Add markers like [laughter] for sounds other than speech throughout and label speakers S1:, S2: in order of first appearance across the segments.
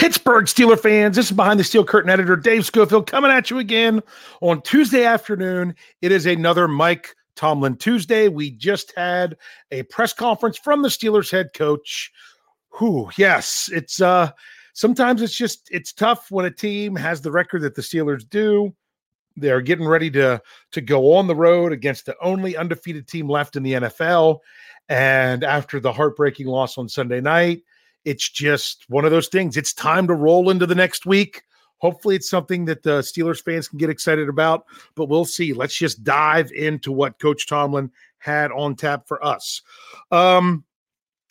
S1: Pittsburgh Steeler fans, this is behind the steel curtain editor Dave Schofield coming at you again on Tuesday afternoon. It is another Mike Tomlin Tuesday. We just had a press conference from the Steelers head coach. Who, yes, it's uh sometimes it's just it's tough when a team has the record that the Steelers do. They're getting ready to to go on the road against the only undefeated team left in the NFL. And after the heartbreaking loss on Sunday night, it's just one of those things. It's time to roll into the next week. Hopefully, it's something that the Steelers fans can get excited about, but we'll see. Let's just dive into what Coach Tomlin had on tap for us. Um,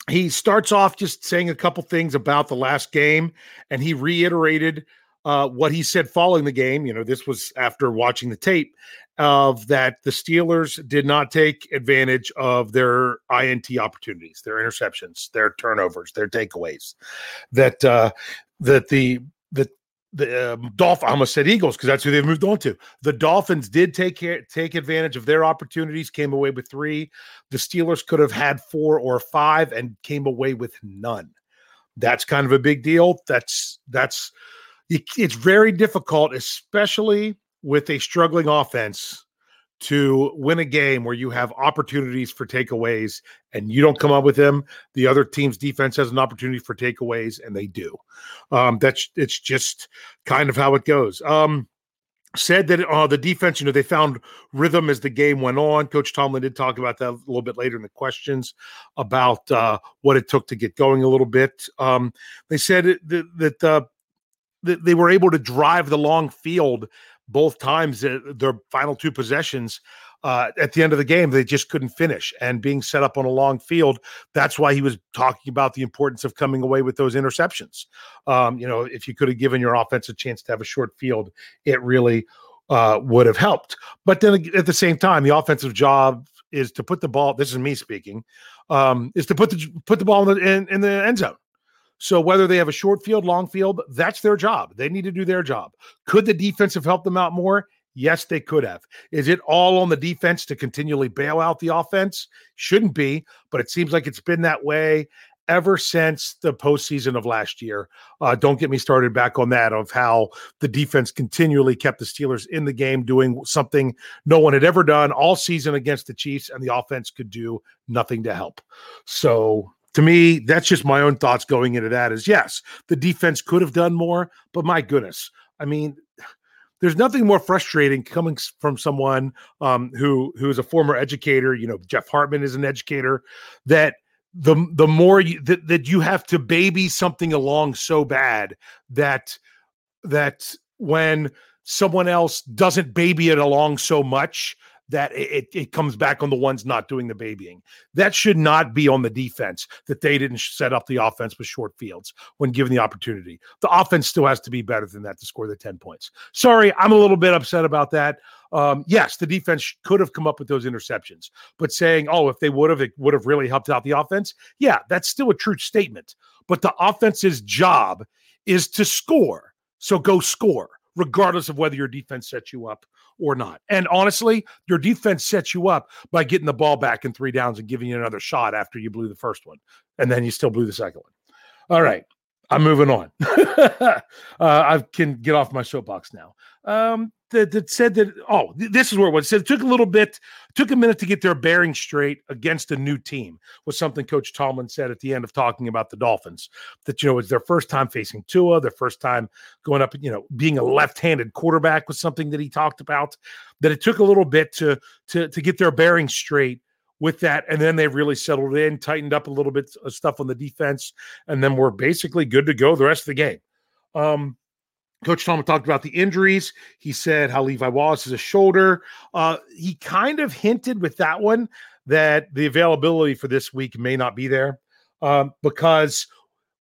S1: he starts off just saying a couple things about the last game, and he reiterated uh, what he said following the game. You know, this was after watching the tape of that the Steelers did not take advantage of their INT opportunities, their interceptions, their turnovers, their takeaways. That uh, that the the the um, Dolphin, I almost said Eagles because that's who they've moved on to. The Dolphins did take care, take advantage of their opportunities, came away with three. The Steelers could have had four or five and came away with none. That's kind of a big deal. That's that's it's very difficult, especially with a struggling offense, to win a game where you have opportunities for takeaways and you don't come up with them. The other team's defense has an opportunity for takeaways and they do. Um, that's it's just kind of how it goes. Um, said that uh, the defense, you know, they found rhythm as the game went on. Coach Tomlin did talk about that a little bit later in the questions about uh, what it took to get going a little bit. Um, they said that, that uh, they were able to drive the long field both times their final two possessions uh, at the end of the game they just couldn't finish. And being set up on a long field that's why he was talking about the importance of coming away with those interceptions. Um, you know if you could have given your offense a chance to have a short field it really uh, would have helped. But then at the same time the offensive job is to put the ball this is me speaking um, is to put the put the ball in in, in the end zone so whether they have a short field, long field, that's their job. They need to do their job. Could the defense have helped them out more? Yes, they could have. Is it all on the defense to continually bail out the offense? Shouldn't be, but it seems like it's been that way ever since the postseason of last year. Uh, don't get me started back on that of how the defense continually kept the Steelers in the game, doing something no one had ever done all season against the Chiefs, and the offense could do nothing to help. So to me, that's just my own thoughts going into that is yes, the defense could have done more, but my goodness, I mean, there's nothing more frustrating coming from someone um, who who is a former educator. You know, Jeff Hartman is an educator. That the the more you, that that you have to baby something along so bad that that when someone else doesn't baby it along so much that it, it comes back on the ones not doing the babying. That should not be on the defense that they didn't set up the offense with short fields when given the opportunity. The offense still has to be better than that to score the 10 points. Sorry, I'm a little bit upset about that. Um, yes, the defense could have come up with those interceptions, but saying, oh, if they would have, it would have really helped out the offense. Yeah, that's still a true statement. But the offense's job is to score. So go score regardless of whether your defense sets you up or not. And honestly, your defense sets you up by getting the ball back in three downs and giving you another shot after you blew the first one. And then you still blew the second one. All right. I'm moving on. [laughs] uh, I can get off my soapbox now. Um, that, that said that oh this is where it was it said it took a little bit took a minute to get their bearing straight against a new team was something coach Tomlin said at the end of talking about the Dolphins that you know it's their first time facing Tua their first time going up you know being a left-handed quarterback was something that he talked about that it took a little bit to to to get their bearing straight with that. And then they really settled in, tightened up a little bit of stuff on the defense, and then we're basically good to go the rest of the game. Um, Coach Tom talked about the injuries. He said how Levi Wallace is a shoulder. Uh, he kind of hinted with that one that the availability for this week may not be there um, because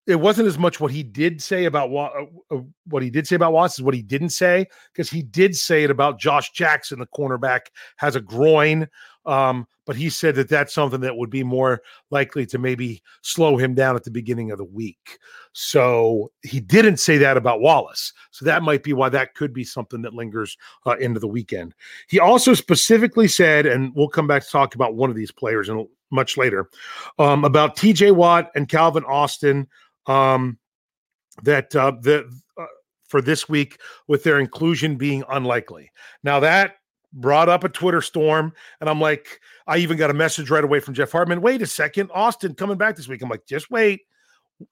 S1: it wasn't as much what he did say about what, uh, uh, what he did say about Watts is what he didn't say because he did say it about Josh Jackson, the cornerback, has a groin. Um, but he said that that's something that would be more likely to maybe slow him down at the beginning of the week. So he didn't say that about Wallace. So that might be why that could be something that lingers uh, into the weekend. He also specifically said, and we'll come back to talk about one of these players and much later, um, about TJ Watt and Calvin Austin um, that uh, the uh, for this week with their inclusion being unlikely. Now that brought up a Twitter storm, and I'm like, I even got a message right away from Jeff Hartman. Wait a second, Austin coming back this week. I'm like, just wait.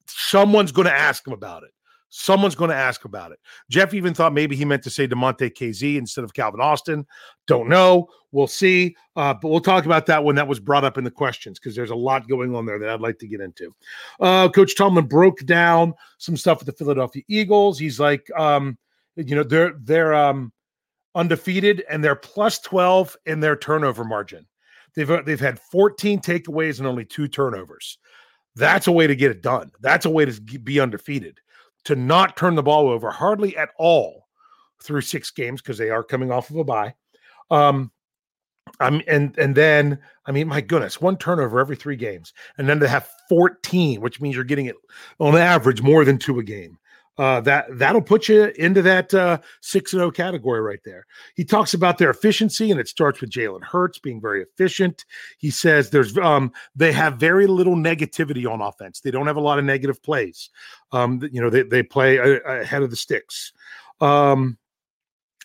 S1: Someone's going to ask him about it. Someone's going to ask about it. Jeff even thought maybe he meant to say Damontae Kazee instead of Calvin Austin. Don't know. We'll see. Uh, but we'll talk about that when that was brought up in the questions because there's a lot going on there that I'd like to get into. Uh, Coach Tomlin broke down some stuff with the Philadelphia Eagles. He's like, um, you know, they're they're um, undefeated and they're plus 12 in their turnover margin. They've they've had 14 takeaways and only two turnovers. That's a way to get it done. That's a way to be undefeated to not turn the ball over hardly at all through six games because they are coming off of a bye. Um, I'm and and then I mean, my goodness, one turnover every three games, and then to have 14, which means you're getting it on average more than two a game uh, that that'll put you into that uh, six and zero oh category right there. He talks about their efficiency, and it starts with Jalen Hurts being very efficient. He says there's um, they have very little negativity on offense. They don't have a lot of negative plays. Um, you know, they they play ahead of the sticks. Um,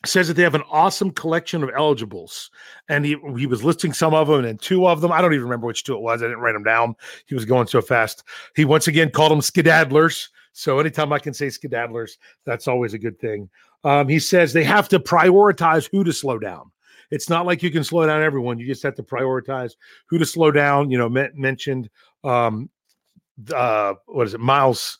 S1: says that they have an awesome collection of eligibles and he, he was listing some of them and two of them i don't even remember which two it was i didn't write them down he was going so fast he once again called them skedaddlers so anytime I can say skedaddlers, that's always a good thing. Um, he says they have to prioritize who to slow down. It's not like you can slow down everyone. You just have to prioritize who to slow down. You know, mentioned um, uh, what is it, Miles?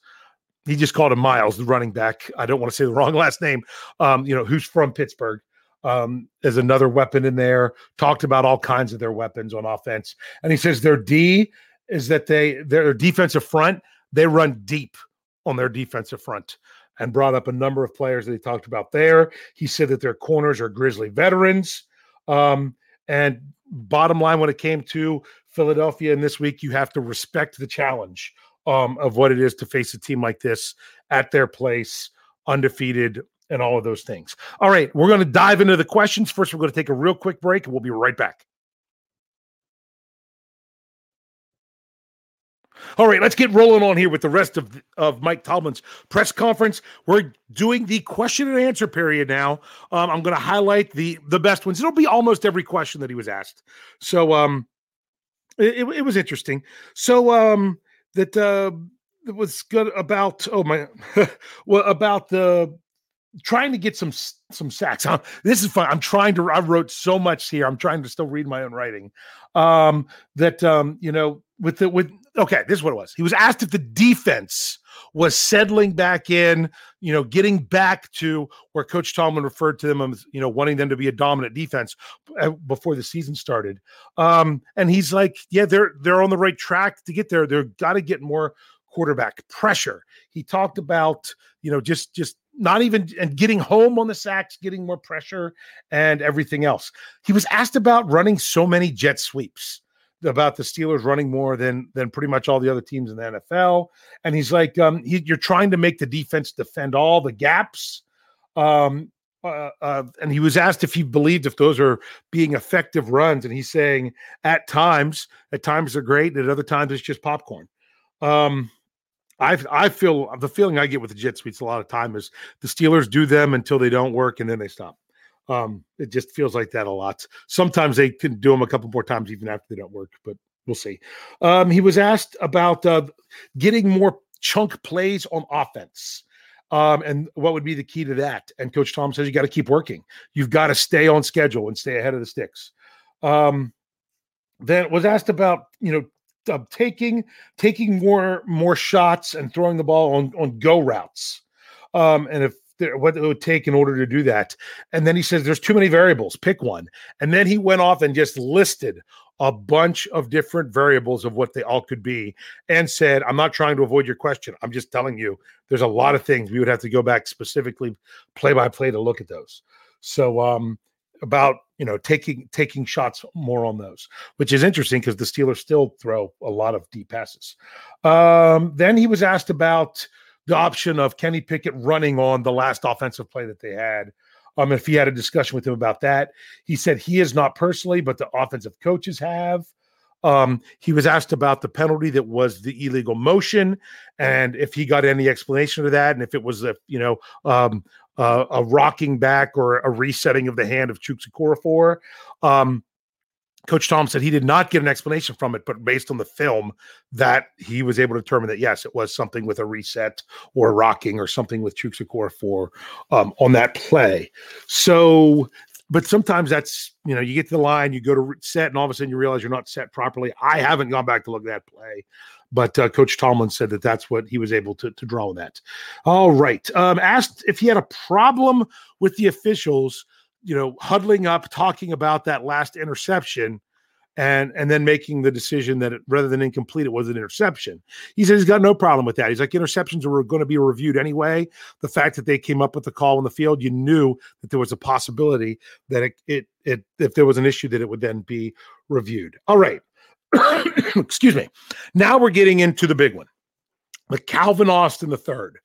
S1: He just called him Miles, the running back. I don't want to say the [laughs] wrong last name. Um, you know, who's from Pittsburgh? Um, as another weapon in there. Talked about all kinds of their weapons on offense, and he says their D is that they their defensive front they run deep on their defensive front and brought up a number of players that he talked about there. He said that their corners are Grizzly veterans. Um, and bottom line, when it came to Philadelphia in this week, you have to respect the challenge um, of what it is to face a team like this at their place, undefeated, and all of those things. All right, we're going to dive into the questions. First, we're going to take a real quick break, and we'll be right back. All right, let's get rolling on here with the rest of, of Mike Tomlin's press conference. We're doing the question and answer period now. Um, I'm going to highlight the the best ones. It'll be almost every question that he was asked. So um, it, it was interesting. So um, that uh, was good about oh my [laughs] well about the trying to get some some sacks. Huh? This is fun. I'm trying to. I wrote so much here. I'm trying to still read my own writing. Um, that um, you know, with the with okay, this is what it was. He was asked if the defense was settling back in, you know, getting back to where Coach Tomlin referred to them as, you know, wanting them to be a dominant defense uh, before the season started. Um, and he's like, yeah, they're they're on the right track to get there. They're got to get more quarterback pressure. He talked about, you know, just just not even and getting home on the sacks, getting more pressure and everything else. He was asked about running so many jet sweeps about the Steelers running more than than pretty much all the other teams in the NFL. And he's like, um, he, you're trying to make the defense defend all the gaps. Um, uh, uh, and he was asked if he believed if those are being effective runs, and he's saying at times, at times they're great, and at other times it's just popcorn. Um, I I feel the feeling I get with the jet sweeps a lot of time is the Steelers do them until they don't work, and then they stop. Um, it just feels like that a lot. Sometimes they can do them a couple more times even after they don't work, but we'll see. Um, he was asked about uh, getting more chunk plays on offense. Um, and what would be the key to that? And Coach Tom says you got to keep working. You've got to stay on schedule and stay ahead of the sticks. Um, then was asked about you know uh, taking taking more more shots and throwing the ball on on go routes. Um, and if what it would take in order to do that. And then he says there's too many variables, pick one. And then he went off and just listed a bunch of different variables of what they all could be and said, I'm not trying to avoid your question. I'm just telling you there's a lot of things we would have to go back specifically play by play to look at those. So um about you know taking taking shots more on those, which is interesting because the Steelers still throw a lot of deep passes. Um, then he was asked about the option of Kenny Pickett running on the last offensive play that they had. Um, if he had a discussion with him about that, he said he is not personally, but the offensive coaches have. Um, he was asked about the penalty that was the illegal motion, and if he got any explanation of that, and if it was a you know um, uh, a rocking back or a resetting of the hand of Chuks Okorafor. Um, Coach Tom said he did not get an explanation from it, but based on the film, that he was able to determine that yes, it was something with a reset or rocking or something with Chuks Okorafor um, on that play. So, but sometimes that's you know you get to the line, you go to set, and all of a sudden you realize you're not set properly. I haven't gone back to look at that play. But uh, Coach Tomlin said that that's what he was able to, to draw on that. All right. Um, asked if he had a problem with the officials you know, huddling up, talking about that last interception, and and then making the decision that it, rather than incomplete, it was an interception. He says he's got no problem with that. He's like interceptions were going to be reviewed anyway. The fact that they came up with the call on the field, you knew that there was a possibility that it it, it if there was an issue that it would then be reviewed. All right, [coughs] excuse me. Now we're getting into the big one, the Calvin Austin the third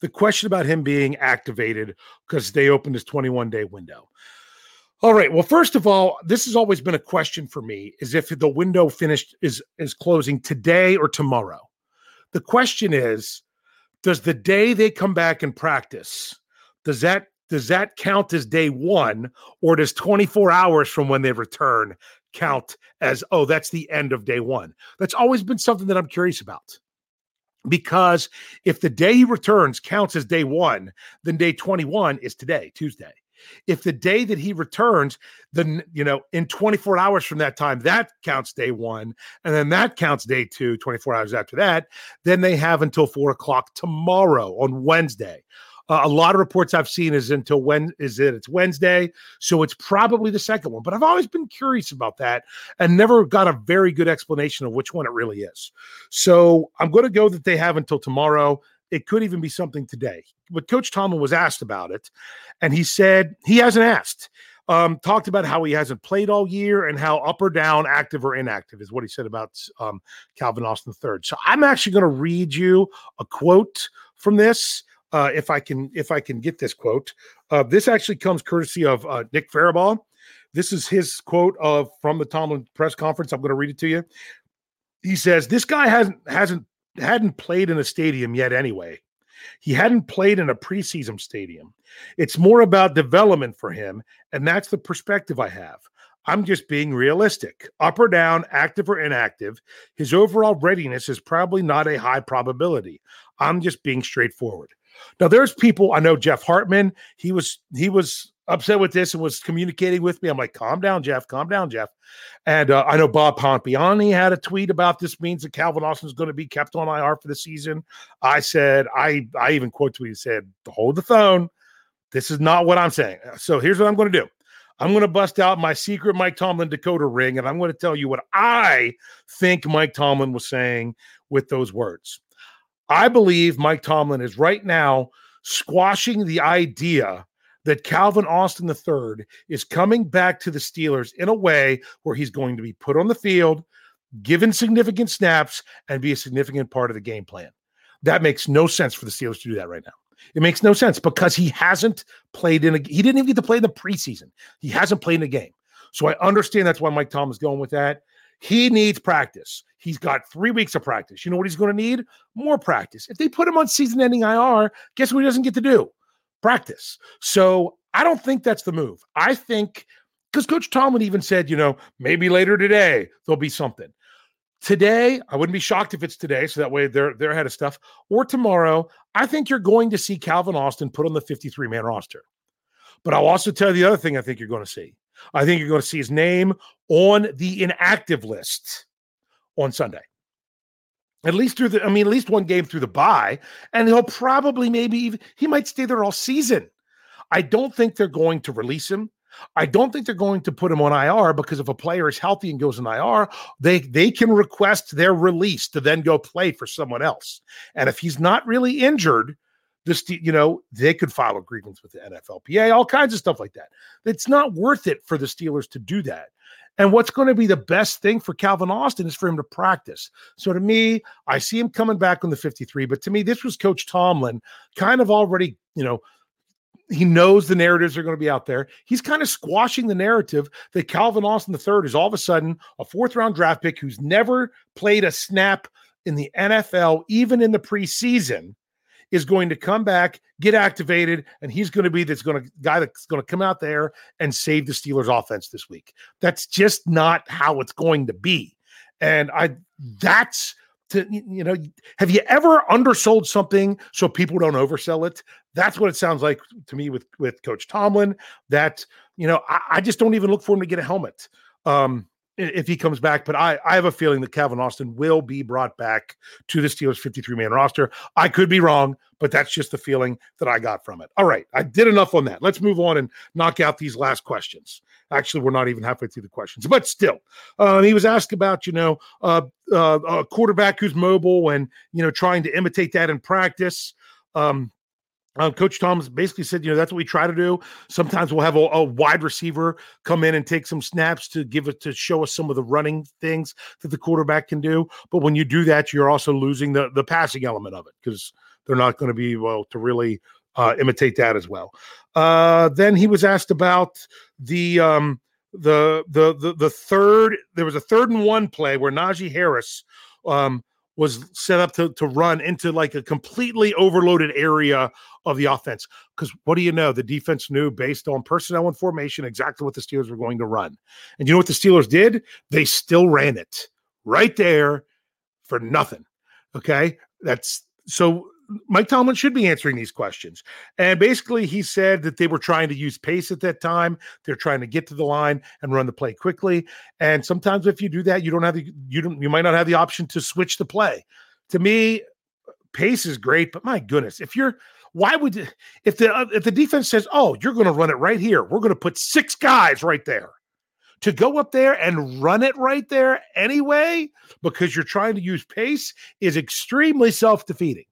S1: the question about him being activated because they opened his 21 day window. All right. Well, first of all, this has always been a question for me: is if the window finished is is closing today or tomorrow. The question is, does the day they come back and practice does that does that count as day one, or does 24 hours from when they return count as oh that's the end of day one? That's always been something that I'm curious about because if the day he returns counts as day one, then day 21 is today, Tuesday. If the day that he returns, then, you know, in 24 hours from that time, that counts day one, and then that counts day two, 24 hours after that, then they have until four o'clock tomorrow on Wednesday. Uh, a lot of reports I've seen is until when is it? It's Wednesday, so it's probably the second one. But I've always been curious about that and never got a very good explanation of which one it really is. So I'm going to go that they have until tomorrow. It could even be something today. But Coach Tomlin was asked about it, and he said he hasn't asked. Um, talked about how he hasn't played all year and how up or down, active or inactive is what he said about um, Calvin Austin III. So I'm actually going to read you a quote from this uh, if I can if I can get this quote. Uh, this actually comes courtesy of uh, Nick Farabaugh. This is his quote of from the Tomlin press conference. I'm going to read it to you. He says, "This guy hasn't hasn't hadn't played in a stadium yet. Anyway, he hadn't played in a preseason stadium. It's more about development for him, and that's the perspective I have." I'm just being realistic. Up or down, active or inactive, his overall readiness is probably not a high probability. I'm just being straightforward. Now there's people I know Jeff Hartman, he was he was upset with this and was communicating with me. I'm like, calm down, Jeff, calm down, Jeff. And uh, I know Bob Pompeani had a tweet about this means that Calvin Austin is going to be kept on IR for the season. I said, I I even quote tweeted said, hold the phone. This is not what I'm saying. So here's what I'm going to do. I'm going to bust out my secret Mike Tomlin Dakota ring, and I'm going to tell you what I think Mike Tomlin was saying with those words. I believe Mike Tomlin is right now squashing the idea that Calvin Austin III is coming back to the Steelers in a way where he's going to be put on the field, given significant snaps, and be a significant part of the game plan. That makes no sense for the Steelers to do that right now. It makes no sense because he hasn't played in a he didn't even get to play in the preseason. He hasn't played in a game. So I understand that's why Mike Tom is going with that. He needs practice. He's got three weeks of practice. You know what he's going to need? More practice. If they put him on season ending IR, guess what he doesn't get to do? Practice. So I don't think that's the move. I think because Coach Tomlin even said, you know, maybe later today there'll be something. Today, I wouldn't be shocked if it's today, so that way they're they're ahead of stuff. Or tomorrow, I think you're going to see Calvin Austin put on the 53 man roster. But I'll also tell you the other thing I think you're going to see. I think you're going to see his name on the inactive list on Sunday. At least through the, I mean, at least one game through the bye, and he'll probably maybe even he might stay there all season. I don't think they're going to release him. I don't think they're going to put him on IR because if a player is healthy and goes in IR, they they can request their release to then go play for someone else. And if he's not really injured, this you know they could file a grievance with the NFLPA, all kinds of stuff like that. It's not worth it for the Steelers to do that. And what's going to be the best thing for Calvin Austin is for him to practice. So to me, I see him coming back on the 53, but to me, this was Coach Tomlin kind of already, you know, he knows the narratives are going to be out there. He's kind of squashing the narrative that Calvin Austin III is all of a sudden a fourth round draft pick who's never played a snap in the NFL, even in the preseason, is going to come back, get activated, and he's going to be this going to guy that's going to come out there and save the Steelers offense this week. That's just not how it's going to be. And I that's to you know have you ever undersold something so people don't oversell it that's what it sounds like to me with with coach tomlin that you know i, I just don't even look for him to get a helmet um if he comes back but i i have a feeling that calvin austin will be brought back to the steelers 53 man roster. I could be wrong but that's just the feeling that i got from it. All right i did enough on that. Let's move on and knock out these last questions. Actually, we're not even halfway through the questions, but still, um, he was asked about you know uh, uh, a quarterback who's mobile and you know trying to imitate that in practice. Um, uh, Coach Tom's basically said, you know, that's what we try to do. Sometimes we'll have a, a, wide receiver come in and take some snaps to give it to show us some of the running things that the quarterback can do. But when you do that, you're also losing the the passing element of it because they're not going to be well to really uh, imitate that as well. Uh, then he was asked about the um, the the the the third. There was a third and one play where Najee Harris um, was set up to to run into like a completely overloaded area of the offense. Because what do you know? The defense knew based on personnel and formation exactly what the Steelers were going to run. And you know what the Steelers did? They still ran it right there for nothing. Okay, that's so Mike Tomlin should be answering these questions. And basically, he said that they were trying to use pace at that time. They're trying to get to the line and run the play quickly. And sometimes, if you do that, you don't have the you don't you might not have the option to switch the play. To me, pace is great, but my goodness, if you're why would if the uh, if the defense says, "Oh, you're going to run it right here. We're going to put six guys right there." To go up there and run it right there anyway because you're trying to use pace is extremely self-defeating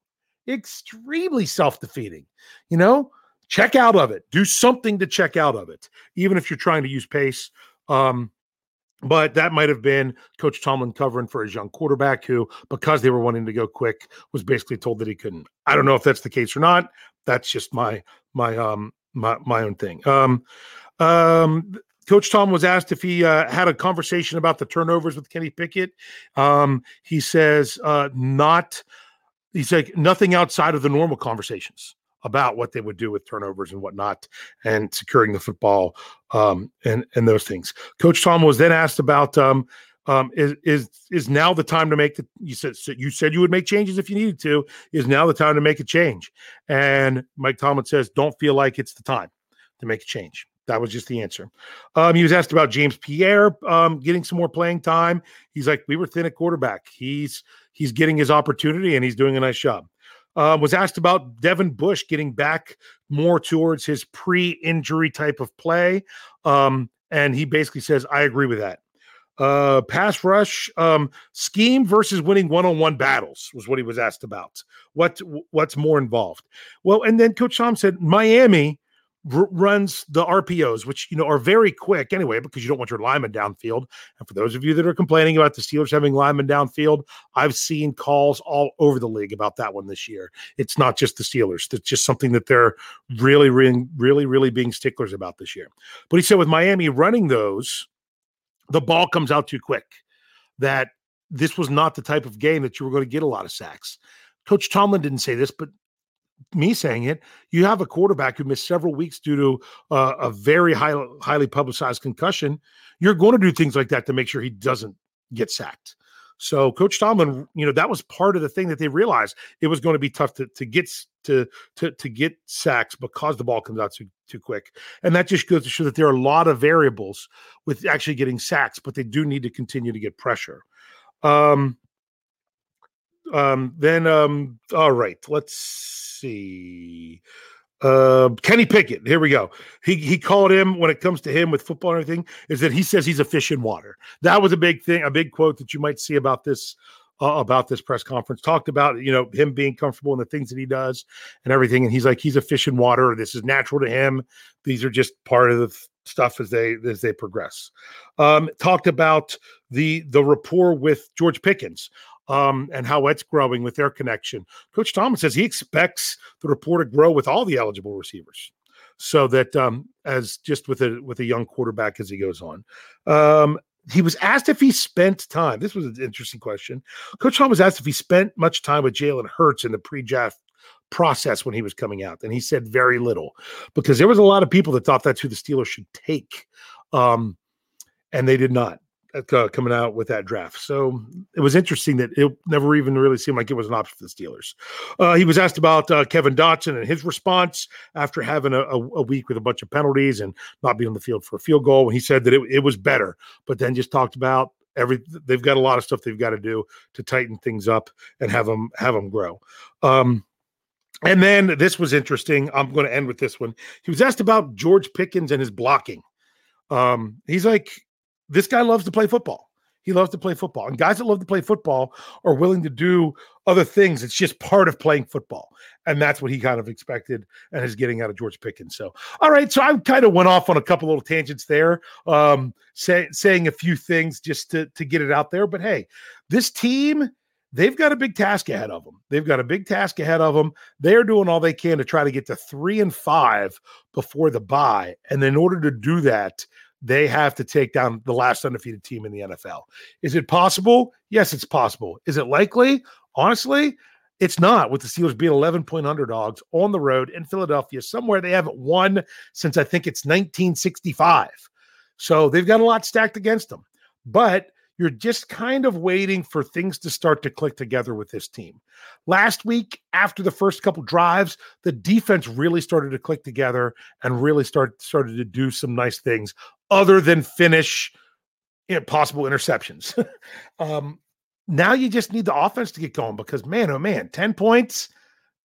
S1: extremely self defeating. You know, check out of it, do something to check out of it, even if you're trying to use pace. Um, but that might have been Coach Tomlin covering for his young quarterback who, because they were wanting to go quick, was basically told that he couldn't. I don't know if that's the case or not. That's just my my um my my own thing. Um um Coach Tom was asked if he uh, had a conversation about the turnovers with Kenny Pickett. Um, he says uh, not he's like nothing outside of the normal conversations about what they would do with turnovers and whatnot and securing the football um, and and those things. Coach Tom was then asked about um, um, is is is now the time to make the you said you said you would make changes if you needed to is now the time to make a change and Mike Tomlin says don't feel like it's the time to make a change. That was just the answer. Um, he was asked about James Pierre um, getting some more playing time. He's like, we were thin at quarterback. He's he's getting his opportunity and he's doing a nice job. Um, was asked about Devin Bush getting back more towards his pre-injury type of play, um, and he basically says, "I agree with that." Uh, pass rush um, scheme versus winning one-on-one battles was what he was asked about. What what's more involved? Well, and then Coach Tom said Miami r- runs the RPOs, which you know are very quick anyway, because you don't want your lineman downfield. And for those of you that are complaining about the Steelers having linemen downfield, I've seen calls all over the league about that one this year. It's not just the Steelers; it's just something that they're really, really, really, really being sticklers about this year. But he said with Miami running those, the ball comes out too quick. That this was not the type of game that you were going to get a lot of sacks. Coach Tomlin didn't say this, but me saying it, you have a quarterback who missed several weeks due to uh, a very high, highly publicized concussion. You're going to do things like that to make sure he doesn't get sacked. So Coach Tomlin, you know, that was part of the thing that they realized it was going to be tough to to get to to to get sacks because the ball comes out too too quick, and that just goes to show that there are a lot of variables with actually getting sacks, but they do need to continue to get pressure. Um, um, then um, all right, let's see. Uh, Kenny Pickett. Here we go. He he called him when it comes to him with football and everything. Is that he says he's a fish in water. That was a big thing, a big quote that you might see about this uh, about this press conference. Talked about you know him being comfortable in the things that he does and everything. And he's like he's a fish in water. This is natural to him. These are just part of the stuff as they as they progress. Um, talked about the the rapport with George Pickens um, and how it's growing with their connection. Coach Thomas says he expects the rapport to grow with all the eligible receivers, so that um, as just with a with a young quarterback as he goes on. Um, he was asked if he spent time. This was an interesting question. Coach Thomas asked if he spent much time with Jalen Hurts in the pre-draft process when he was coming out, and he said very little because there was a lot of people that thought that's who the Steelers should take, um, and they did not uh, coming out with that draft. So it was interesting that it never even really seemed like it was an option for the Steelers. Uh, he was asked about uh, Kevin Dotson and his response after having a, a, week with a bunch of penalties and not being on the field for a field goal. And he said that it, it was better, but then just talked about every they've got a lot of stuff they've got to do to tighten things up and have them have them grow. Um, and then this was interesting. I'm going to end with this one. He was asked about George Pickens and his blocking. Um, he's like, this guy loves to play football. He loves to play football. And guys that love to play football are willing to do other things. It's just part of playing football. And that's what he kind of expected and is getting out of George Pickens. So, all right. So I kind of went off on a couple little tangents there, um, say, saying a few things just to, to get it out there. But hey, this team, they've got a big task ahead of them. They've got a big task ahead of them. They're doing all they can to try to get to three and five before the bye. And in order to do that, they have to take down the last undefeated team in the NFL. Is it possible? Yes, it's possible. Is it likely? Honestly, it's not with the Steelers being 11 point underdogs on the road in Philadelphia, somewhere they haven't won since I think it's 1965. So they've got a lot stacked against them. But you're just kind of waiting for things to start to click together with this team. Last week, after the first couple drives, the defense really started to click together and really start started to do some nice things other than finish you know, possible interceptions. [laughs] um, now you just need the offense to get going because man, oh man, 10 points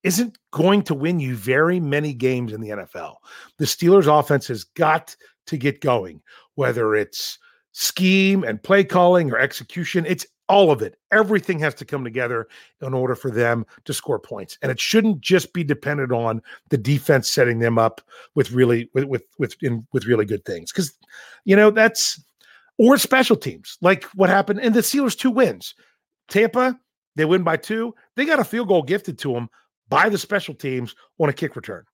S1: isn't going to win you very many games in the NFL. The Steelers offense has got to get going, whether it's scheme and play calling or execution. It's all of it. Everything has to come together in order for them to score points. And it shouldn't just be dependent on the defense setting them up with really with with with, in, with really good things. Cuz you know, that's or special teams. Like what happened in the Steelers two wins. Tampa, they win by 2. They got a field goal gifted to them by the special teams on a kick return.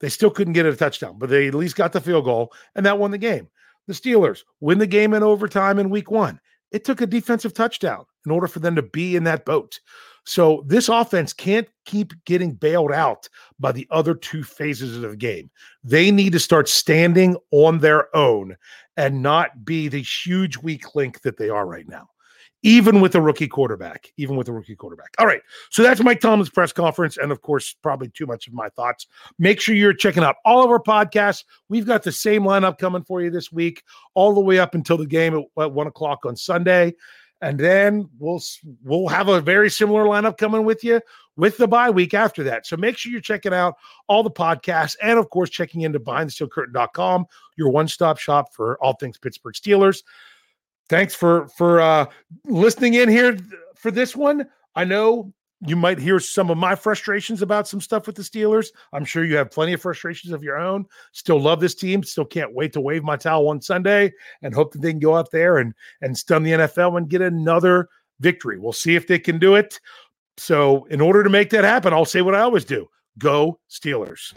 S1: They still couldn't get a touchdown, but they at least got the field goal and that won the game. The Steelers win the game in overtime in week one. It took a defensive touchdown in order for them to be in that boat. So this offense can't keep getting bailed out by the other two phases of the game. They need to start standing on their own and not be the huge weak link that they are right now even with a rookie quarterback, even with a rookie quarterback. All right. So that's Mike Tomlin's press conference. And of course, probably too much of my thoughts. Make sure you're checking out all of our podcasts. We've got the same lineup coming for you this week, all the way up until the game at, at one o'clock on Sunday. And then we'll we'll have a very similar lineup coming with you with the bye week after that. So make sure you're checking out all the podcasts and of course checking into behindthesteelcurtain.com, your one-stop shop for all things Pittsburgh Steelers thanks for for uh listening in here for this one. I know you might hear some of my frustrations about some stuff with the Steelers. I'm sure you have plenty of frustrations of your own. Still love this team. Still can't wait to wave my towel one Sunday and hope that they can go out there and and stun the NFL and get another victory. We'll see if they can do it. So, in order to make that happen, I'll say what I always do: Go Steelers.